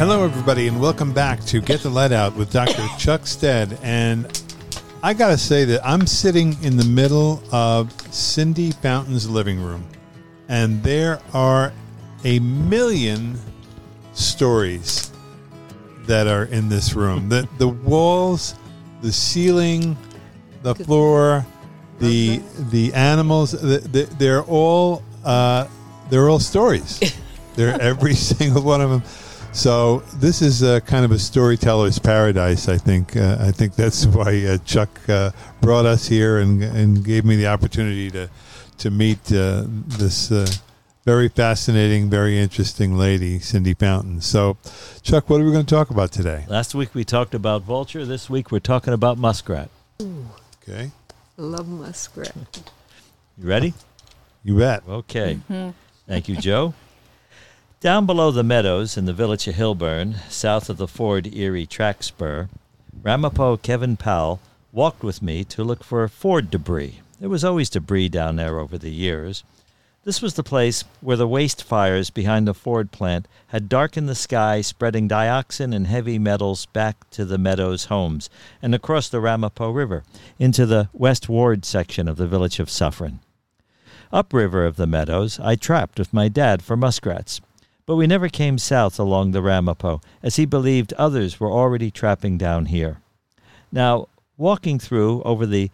Hello, everybody, and welcome back to Get the Lead Out with Dr. Chuck Stead. And I got to say that I'm sitting in the middle of Cindy Fountain's living room, and there are a million stories that are in this room. the The walls, the ceiling, the floor, the the animals. The, the, they're all uh, they're all stories. they're every single one of them. So this is uh, kind of a storyteller's paradise. I think. Uh, I think that's why uh, Chuck uh, brought us here and and gave me the opportunity to to meet uh, this uh, very fascinating, very interesting lady, Cindy Fountain. So, Chuck, what are we going to talk about today? Last week we talked about vulture. This week we're talking about muskrat. Okay, Love muskrat. You ready? you bet. Okay. Thank you, Joe. Down below the meadows in the village of Hillburn, south of the Ford Erie track spur, Ramapo Kevin Powell walked with me to look for Ford debris. There was always debris down there over the years. This was the place where the waste fires behind the Ford plant had darkened the sky, spreading dioxin and heavy metals back to the meadows' homes and across the Ramapo River into the West Ward section of the village of Suffern. Upriver of the meadows, I trapped with my dad for muskrats, but we never came south along the Ramapo, as he believed others were already trapping down here. Now, walking through over the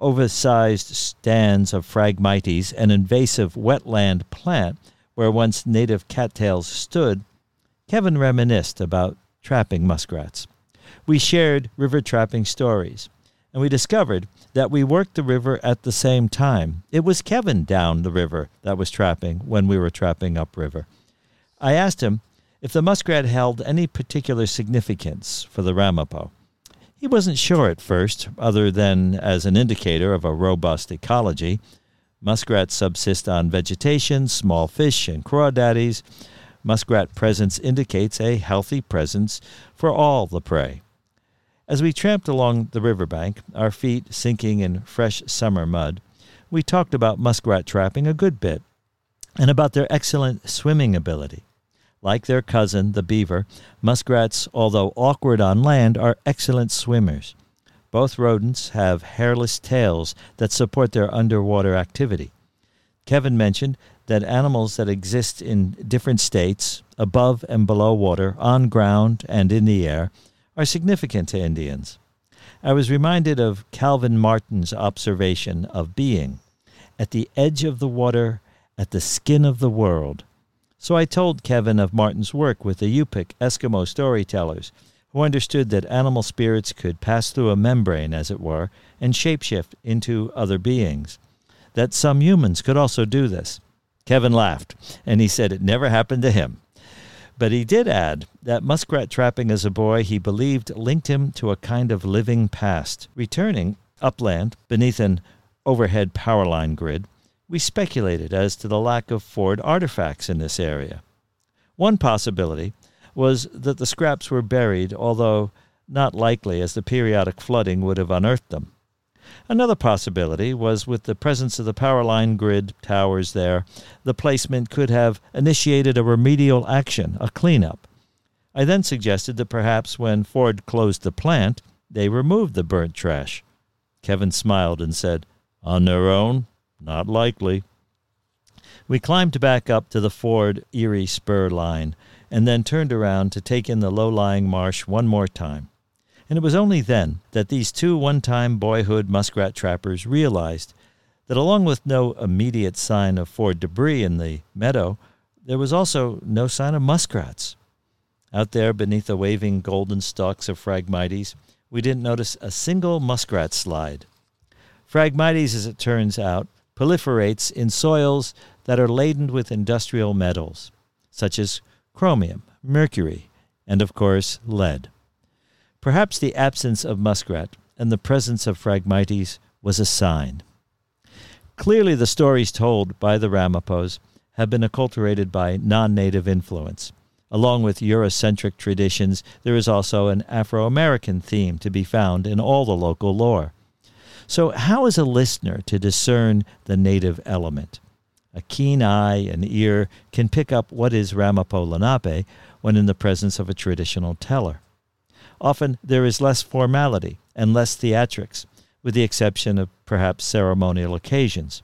oversized stands of Phragmites, an invasive wetland plant where once native cattails stood, Kevin reminisced about trapping muskrats. We shared river trapping stories, and we discovered that we worked the river at the same time. It was Kevin down the river that was trapping when we were trapping upriver. I asked him if the muskrat held any particular significance for the Ramapo. He wasn't sure at first, other than as an indicator of a robust ecology. Muskrats subsist on vegetation, small fish, and crawdaddies. Muskrat presence indicates a healthy presence for all the prey. As we tramped along the riverbank, our feet sinking in fresh summer mud, we talked about muskrat trapping a good bit and about their excellent swimming ability. Like their cousin, the beaver, muskrats, although awkward on land, are excellent swimmers. Both rodents have hairless tails that support their underwater activity. Kevin mentioned that animals that exist in different states, above and below water, on ground, and in the air, are significant to Indians. I was reminded of Calvin Martin's observation of being at the edge of the water, at the skin of the world. So I told Kevin of Martin's work with the Yupik Eskimo storytellers, who understood that animal spirits could pass through a membrane, as it were, and shapeshift into other beings. That some humans could also do this. Kevin laughed, and he said it never happened to him. But he did add that muskrat trapping as a boy he believed linked him to a kind of living past. Returning upland beneath an overhead power line grid, we speculated as to the lack of Ford artifacts in this area. One possibility was that the scraps were buried, although not likely as the periodic flooding would have unearthed them. Another possibility was with the presence of the power line grid towers there, the placement could have initiated a remedial action, a cleanup. I then suggested that perhaps when Ford closed the plant, they removed the burnt trash. Kevin smiled and said, On their own? Not likely. We climbed back up to the Ford Erie spur line and then turned around to take in the low lying marsh one more time. And it was only then that these two one time boyhood muskrat trappers realized that along with no immediate sign of Ford debris in the meadow, there was also no sign of muskrats. Out there beneath the waving golden stalks of Phragmites, we didn't notice a single muskrat slide. Phragmites, as it turns out, proliferates in soils that are laden with industrial metals, such as chromium, mercury, and of course, lead. Perhaps the absence of muskrat and the presence of Phragmites was a sign. Clearly, the stories told by the Ramapos have been acculturated by non native influence. Along with Eurocentric traditions, there is also an Afro American theme to be found in all the local lore. So, how is a listener to discern the native element? A keen eye and ear can pick up what is Ramapo Lenape when in the presence of a traditional teller. Often there is less formality and less theatrics, with the exception of perhaps ceremonial occasions.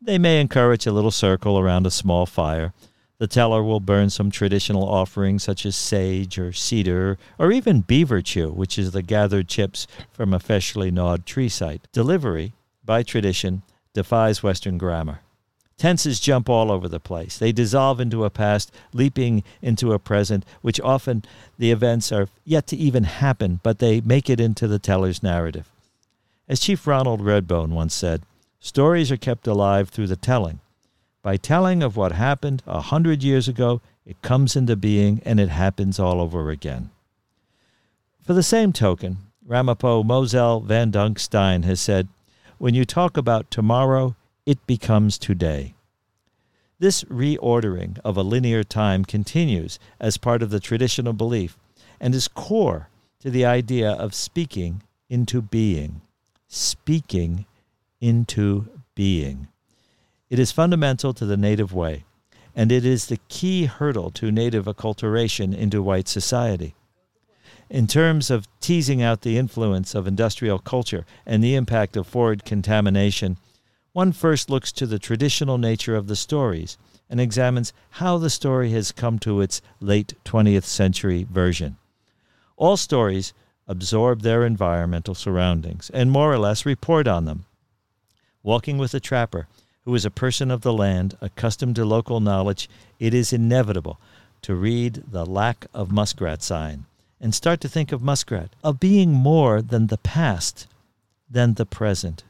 They may encourage a little circle around a small fire. The teller will burn some traditional offerings such as sage or cedar or even beaver chew, which is the gathered chips from a freshly gnawed tree site. Delivery, by tradition, defies Western grammar. Tenses jump all over the place. They dissolve into a past, leaping into a present, which often the events are yet to even happen, but they make it into the teller's narrative. As Chief Ronald Redbone once said, stories are kept alive through the telling. By telling of what happened a hundred years ago, it comes into being and it happens all over again. For the same token, Ramapo Moselle Van Dunk Stein has said, When you talk about tomorrow, it becomes today. This reordering of a linear time continues as part of the traditional belief and is core to the idea of speaking into being. Speaking into being. It is fundamental to the native way, and it is the key hurdle to native acculturation into white society. In terms of teasing out the influence of industrial culture and the impact of Ford contamination, one first looks to the traditional nature of the stories and examines how the story has come to its late 20th century version. All stories absorb their environmental surroundings and more or less report on them. Walking with a trapper, who is a person of the land, accustomed to local knowledge, it is inevitable to read the lack of muskrat sign and start to think of muskrat, of being more than the past, than the present.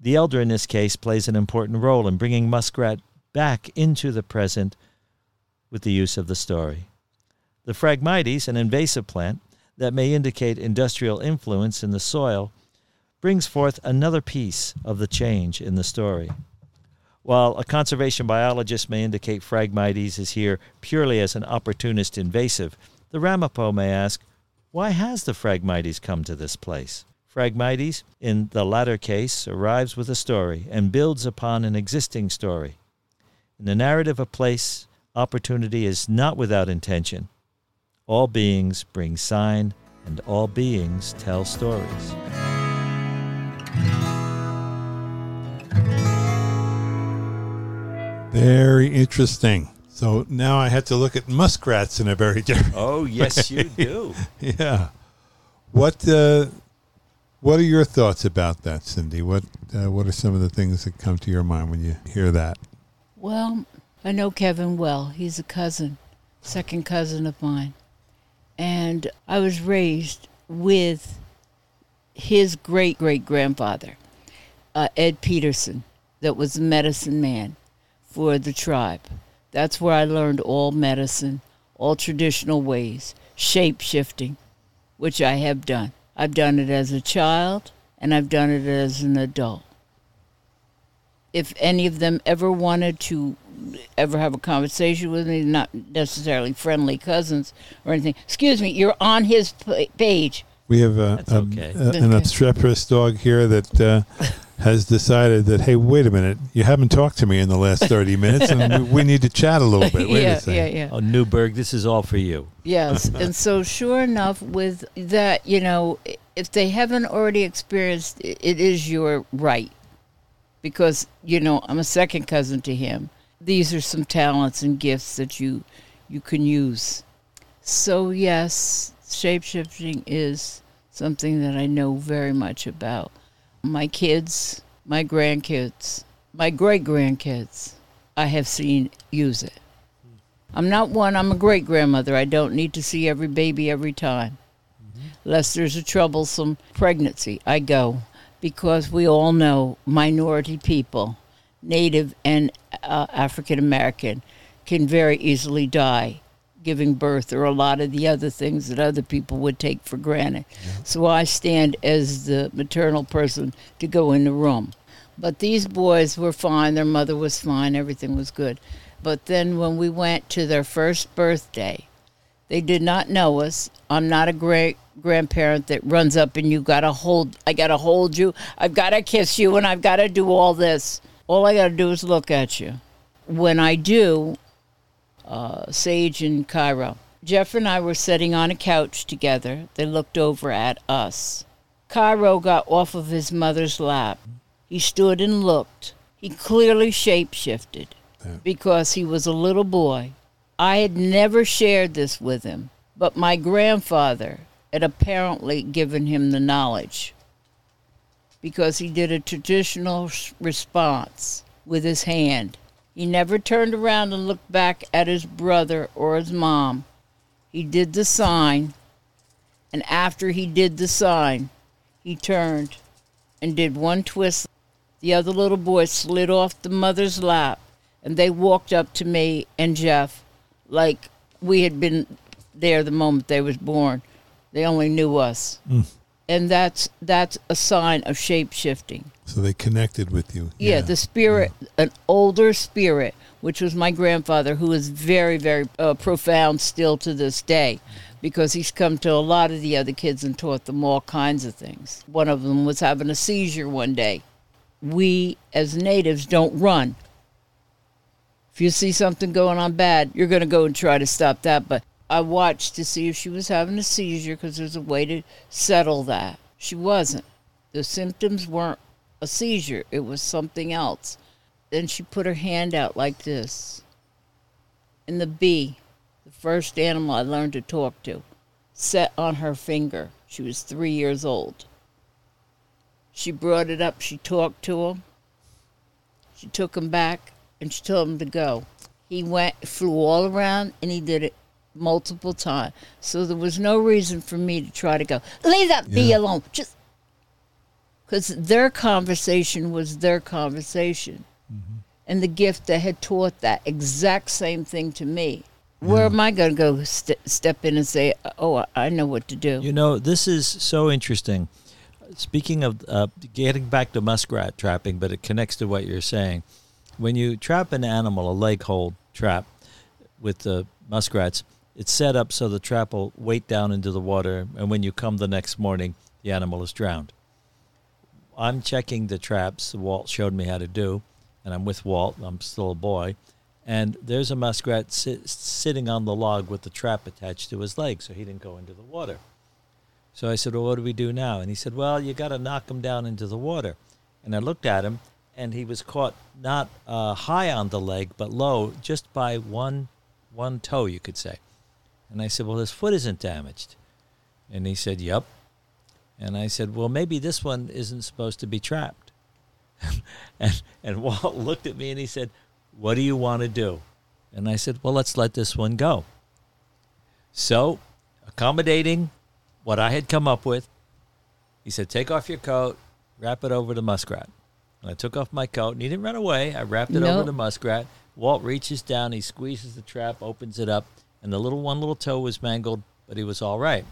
The elder in this case plays an important role in bringing muskrat back into the present with the use of the story. The Phragmites, an invasive plant that may indicate industrial influence in the soil, brings forth another piece of the change in the story. While a conservation biologist may indicate Phragmites is here purely as an opportunist invasive, the Ramapo may ask, why has the Phragmites come to this place? Phragmites, in the latter case, arrives with a story and builds upon an existing story. In the narrative of place, opportunity is not without intention. All beings bring sign, and all beings tell stories. Very interesting. So now I had to look at muskrats in a very different. Oh, yes, you do. yeah. What uh, What are your thoughts about that, Cindy? What uh, What are some of the things that come to your mind when you hear that? Well, I know Kevin well. He's a cousin, second cousin of mine. And I was raised with his great great grandfather, uh, Ed Peterson, that was a medicine man for the tribe. That's where I learned all medicine, all traditional ways, shape shifting, which I have done. I've done it as a child and I've done it as an adult. If any of them ever wanted to ever have a conversation with me, not necessarily friendly cousins or anything. Excuse me, you're on his page. We have a, a- okay. a- an obstreperous dog here that uh, has decided that, hey, wait a minute, you haven't talked to me in the last 30 minutes and we, we need to chat a little bit. Wait yeah, a second. yeah, yeah. Oh, Newberg, this is all for you. Yes, and so sure enough, with that, you know, if they haven't already experienced, it, it is your right, because you know I'm a second cousin to him. These are some talents and gifts that you you can use. So yes, shapeshifting is something that I know very much about. My kids, my grandkids, my great grandkids, I have seen use it. I'm not one, I'm a great grandmother. I don't need to see every baby every time. Unless there's a troublesome pregnancy, I go. Because we all know minority people, Native and uh, African American, can very easily die giving birth or a lot of the other things that other people would take for granted. So I stand as the maternal person to go in the room. But these boys were fine, their mother was fine, everything was good. But then when we went to their first birthday, they did not know us. I'm not a great grandparent that runs up and you gotta hold I gotta hold you, I've gotta kiss you and I've gotta do all this. All I got to do is look at you. When I do, uh, Sage in Cairo, Jeff and I were sitting on a couch together. They looked over at us. Cairo got off of his mother's lap. He stood and looked. He clearly shapeshifted Yeah. because he was a little boy. I had never shared this with him, but my grandfather had apparently given him the knowledge because he did a traditional response with his hand. He never turned around and looked back at his brother or his mom. He did the sign, and after he did the sign, he turned and did one twist. The other little boy slid off the mother's lap, and they walked up to me and Jeff like we had been there the moment they was born. They only knew us. Mm. And that's that's a sign of shape shifting. So they connected with you. Yeah, the spirit, an older spirit, which was my grandfather, who is very, very uh, profound still to this day, because he's come to a lot of the other kids and taught them all kinds of things. One of them was having a seizure one day. We, as natives, don't run. If you see something going on bad, you're going to go and try to stop that. But I watched to see if she was having a seizure because there's a way to settle that. She wasn't. The symptoms weren't a seizure, it was something else. Then she put her hand out like this. And the bee, the first animal I learned to talk to, set on her finger. She was three years old. She brought it up, she talked to him. She took him back and she told him to go. He went, flew all around, and he did it multiple times. So there was no reason for me to try to go, leave that bee alone. Just because their conversation was their conversation. And the gift that had taught that exact same thing to me. Where am I going to go st- step in and say, oh, I- I know what to do? You know, this is so interesting. Speaking of uh, getting back to muskrat trapping, but it connects to what you're saying. When you trap an animal, a leg hold trap with the muskrats, it's set up so the trap will weight down into the water, and when you come the next morning, the animal is drowned. I'm checking the traps Walt showed me how to do, and I'm with Walt. I'm still a boy. And there's a muskrat sit, sitting on the log with the trap attached to his leg, so he didn't go into the water. So I said, Well, what do we do now? And he said, Well, you got to knock him down into the water. And I looked at him, and he was caught not uh, high on the leg, but low, just by one, one toe, you could say. And I said, Well, his foot isn't damaged. And he said, Yep. And I said, Well, maybe this one isn't supposed to be trapped. and, and Walt looked at me and he said, What do you want to do? And I said, Well, let's let this one go. So, accommodating what I had come up with, he said, Take off your coat, wrap it over the muskrat. And I took off my coat, and he didn't run away. I wrapped it No. over the muskrat. Walt reaches down, he squeezes the trap, opens it up, and the little one little toe was mangled, but he was all right.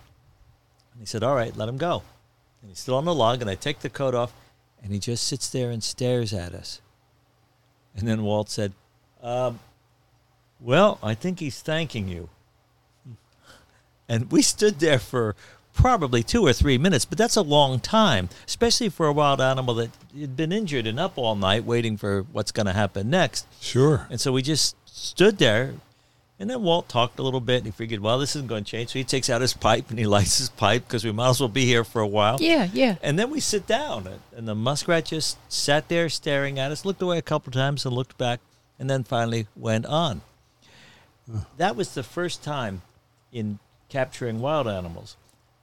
And he said, All right, let him go. And he's still on the log, and I take the coat off, and he just sits there and stares at us. And then Walt said, um, Well, I think he's thanking you. And we stood there for probably two or three minutes, but that's a long time, especially for a wild animal that had been injured and up all night waiting for what's going to happen next. Sure. And so we just stood there. And then Walt talked a little bit. And he figured, well, this isn't going to change. So he takes out his pipe and he lights his pipe because we might as well be here for a while. yeah, yeah. And then we sit down, and the muskrat just sat there staring at us, looked away a couple times, and looked back, and then finally went on. That was the first time in capturing wild animals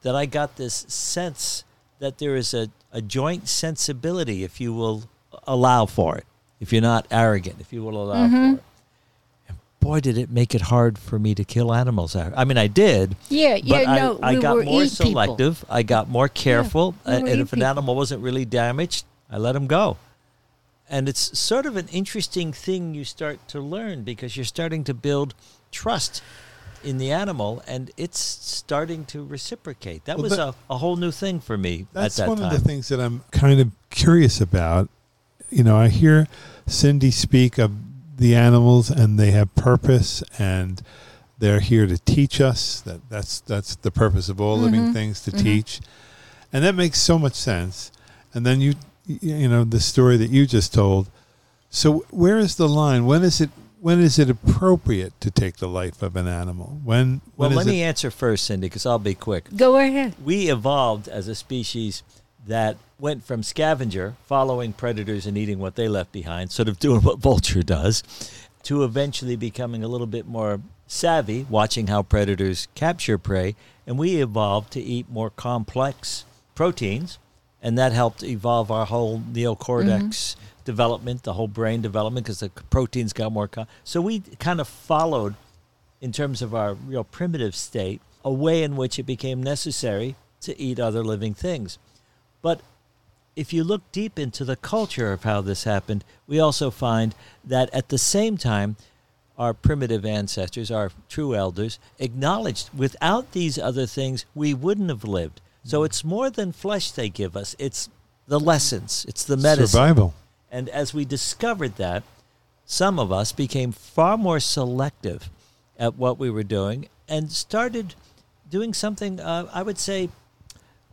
that I got this sense that there is a, a joint sensibility, if you will allow for it, if you're not arrogant, if you will allow mm-hmm. for it. And boy, did it make it hard for me to kill animals. I mean, I did. Yeah, yeah, But I, no, I we got were more eat people. selective. I got more careful. we uh, were and if an people. animal wasn't really damaged, I let him go. And it's sort of an interesting thing you start to learn because you're starting to build trust in the animal and it's starting to reciprocate. That Well, was that- a, a whole new thing for me That's at that one time. of the things that I'm kind of curious about. You know, I hear Cindy speak of the animals and they have purpose and they're here to teach us. That that's that's the purpose of all mm-hmm. living things to mm-hmm. teach. And that makes so much sense. And then you you know the story that you just told So where is the line? When is it when is it appropriate to take the life of an animal? When Well, when let is me it, answer first, Cindy, because I'll be quick. Go ahead. We evolved as a species that went from scavenger, following predators and eating what they left behind, sort of doing what vulture does, to eventually becoming a little bit more savvy, watching how predators capture prey, and we evolved to eat more complex proteins, and that helped evolve our whole neocortex mm-hmm. development, the whole brain development, because the proteins got more. Com- so we kind of followed in terms of our real primitive state, a way in which it became necessary to eat other living things. But if you look deep into the culture of how this happened, we also find that at the same time, our primitive ancestors, our true elders, acknowledged without these other things, we wouldn't have lived. So it's more than flesh they give us, it's the lessons, it's the medicine. survival? And as we discovered that, some of us became far more selective at what we were doing and started doing something, uh, I would say,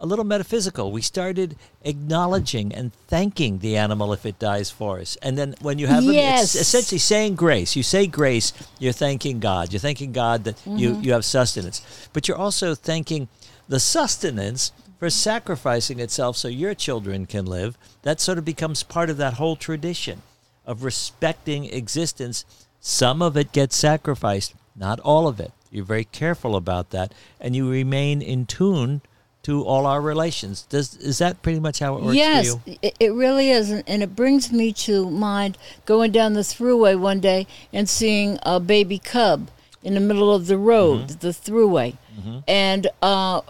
a little metaphysical. We started acknowledging and thanking the animal if it dies for us. And then when you have them, it's essentially saying grace. You say grace, you're thanking God. You're thanking God that you, mm-hmm. you have sustenance. But you're also thanking the sustenance for sacrificing itself so your children can live. That sort of becomes part of that whole tradition of respecting existence. Some of it gets sacrificed, not all of it. You're very careful about that, and you remain in tune to all our relations. Does is that pretty much how it works yes, for you? it, it really is, and and it brings me to mind going down the thruway one day and seeing a baby cub in the middle of the road, Mm-hmm. the thruway, and uh,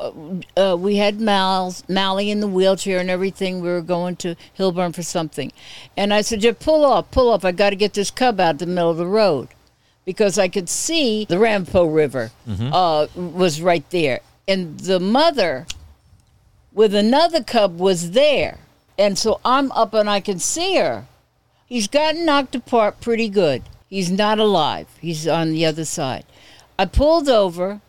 uh, we had Mal's, Mally in the wheelchair and everything. We were going to Hillburn for something, and I said, "Just pull off, pull off. I got to get this cub out of the middle of the road." Because I could see the Ramapo River uh, was right there, and the mother with another cub was there. And so I'm up and I can see her. He's gotten knocked apart pretty good. He's not alive. He's on the other side. I pulled over.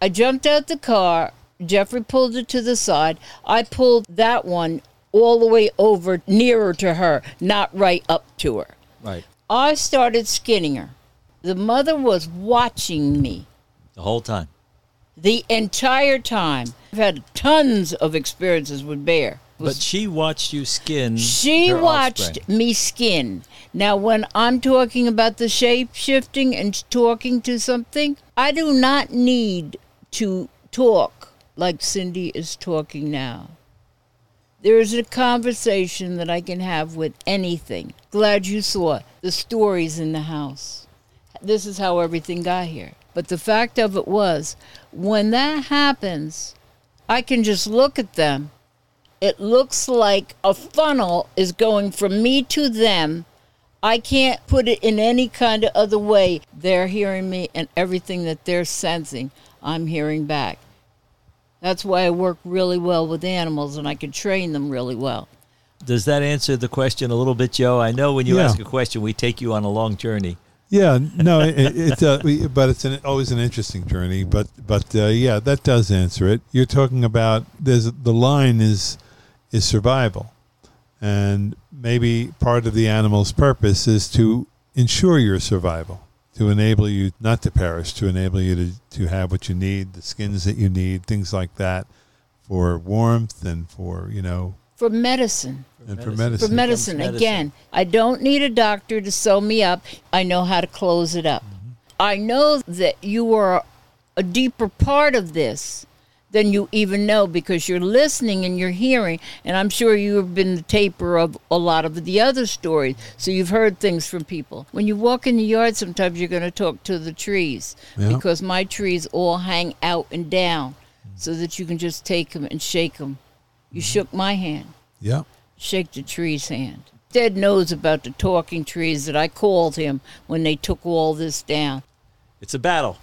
I jumped out the car. Jeffrey pulled it to the side. I pulled that one all the way over nearer to her, not right up to her. Right. I started skinning her. The mother was watching me The whole time. The entire time. I've had tons of experiences with bear. But she watched you skin. She watched offspring. me skin. Now, when I'm talking about the shape shifting and talking to something, I do not need to talk like Cindy is talking now. There is a conversation that I can have with anything. Glad you saw the stories in the house. This is how everything got here. But the fact of it was, when that happens, I can just look at them it looks like a funnel is going from me to them. I can't put it in any kind of other way. They're hearing me, and everything that they're sensing, I'm hearing back. That's why I work really well with animals, and I can train them really well. Does that answer the question a little bit, Joe? I know when you Yeah. ask a question, we take you on a long journey. Yeah, no, it, uh, but it's an, always an interesting journey. But but uh, yeah, that does answer it. You're talking about there's the line is is survival, and maybe part of the animal's purpose is to ensure your survival, to enable you not to perish, to enable you to to have what you need, the skins that you need, things like that, for warmth and for you know For medicine. and for medicine. medicine. For medicine, medicine. again, I don't need a doctor to sew me up. I know how to close it up. Mm-hmm. I know that you are a deeper part of this than you even know because you're listening and you're hearing. And I'm sure you have been the taper of a lot of the other stories. So you've heard things from people. When you walk in the yard, sometimes you're going to talk to the trees Yeah. because my trees all hang out and down so that you can just take them and shake them. You shook my hand Yeah, shake the tree's hand. Ted knows about the talking trees that I called him when they took all this down. It's a battle.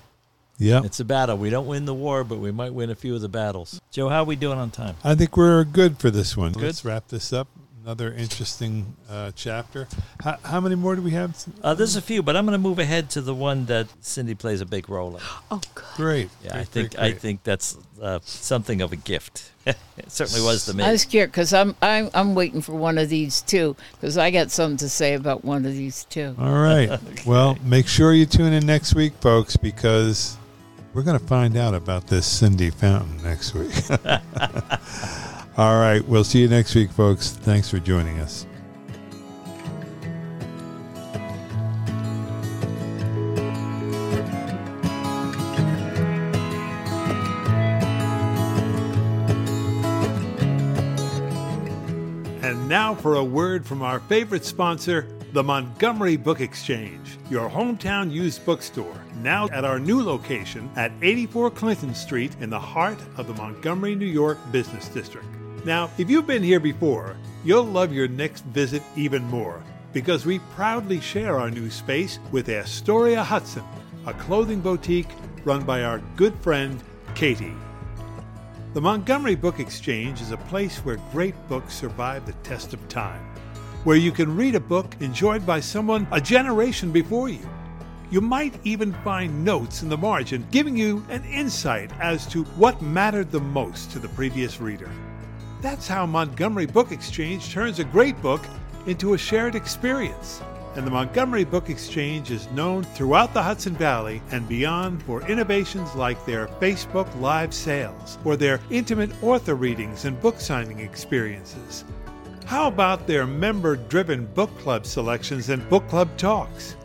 yeah. It's a battle. We don't win the war, but we might win a few of the battles. Joe, how are we doing on time? I think we're good for this one. Good. Let's wrap this up. Another interesting uh, chapter. How, how many more do we have? Uh, there's a few, but I'm going to move ahead to the one that Cindy plays a big role in. Oh, good. Great. Yeah, Great, I think great, I think that's uh, something of a gift. it certainly was to me. I was scared because I'm, I'm I'm waiting for one of these too because I got something to say about one of these too. All right. Well, make sure you tune in next week, folks, because we're going to find out about this Cindy Fountain next week. All right. We'll see you next week, folks. Thanks for joining us. And now for a word from our favorite sponsor, the Montgomery Book Exchange, your hometown used bookstore. Now at our new location at 84 Clinton Street in the heart of the Montgomery, New York business district. Now, if you've been here before, you'll love your next visit even more because we proudly share our new space with Astoria Hudson, a clothing boutique run by our good friend Katie. The Montgomery Book Exchange is a place where great books survive the test of time, where you can read a book enjoyed by someone a generation before you. You might even find notes in the margin giving you an insight as to what mattered the most to the previous reader. That's how Montgomery Book Exchange turns a great book into a shared experience. And the Montgomery Book Exchange is known throughout the Hudson Valley and beyond for innovations like their Facebook Live sales or their intimate author readings and book signing experiences. How about their member driven book club selections and book club talks?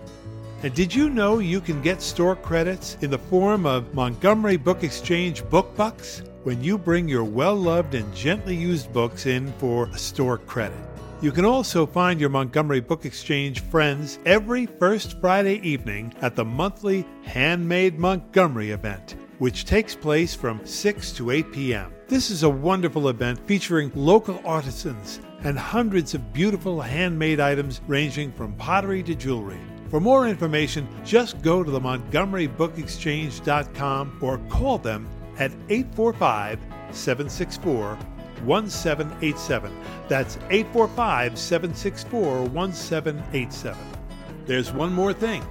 And did you know you can get store credits in the form of Montgomery Book Exchange book bucks when you bring your well loved and gently used books in for store credit? You can also find your Montgomery Book Exchange friends every first Friday evening at the monthly Handmade Montgomery event, which takes place from 6 to 8 p.m. This is a wonderful event featuring local artisans and hundreds of beautiful handmade items ranging from pottery to jewelry. For more information, just go to the MontgomeryBookExchange.com or call them at 845 764 1787. That's 845 764 1787. There's one more thing.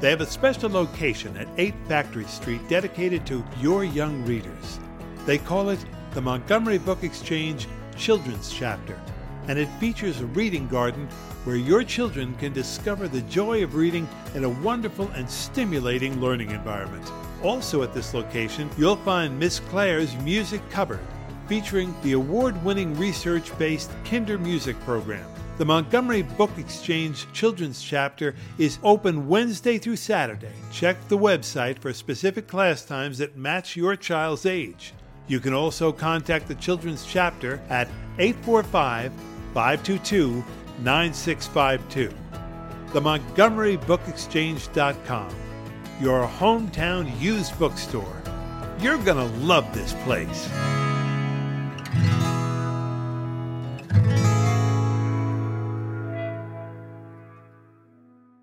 They have a special location at 8 Factory Street dedicated to your young readers. They call it the Montgomery Book Exchange Children's Chapter, and it features a reading garden where your children can discover the joy of reading in a wonderful and stimulating learning environment. Also at this location, you'll find Miss Claire's Music Cupboard, featuring the award winning research based Kindermusik program. The Montgomery Book Exchange Children's Chapter is open Wednesday through Saturday. Check the website for specific class times that match your child's age. You can also contact the Children's Chapter at 845 522 9652. The MontgomeryBookExchange.com, your hometown used bookstore. You're going to love this place.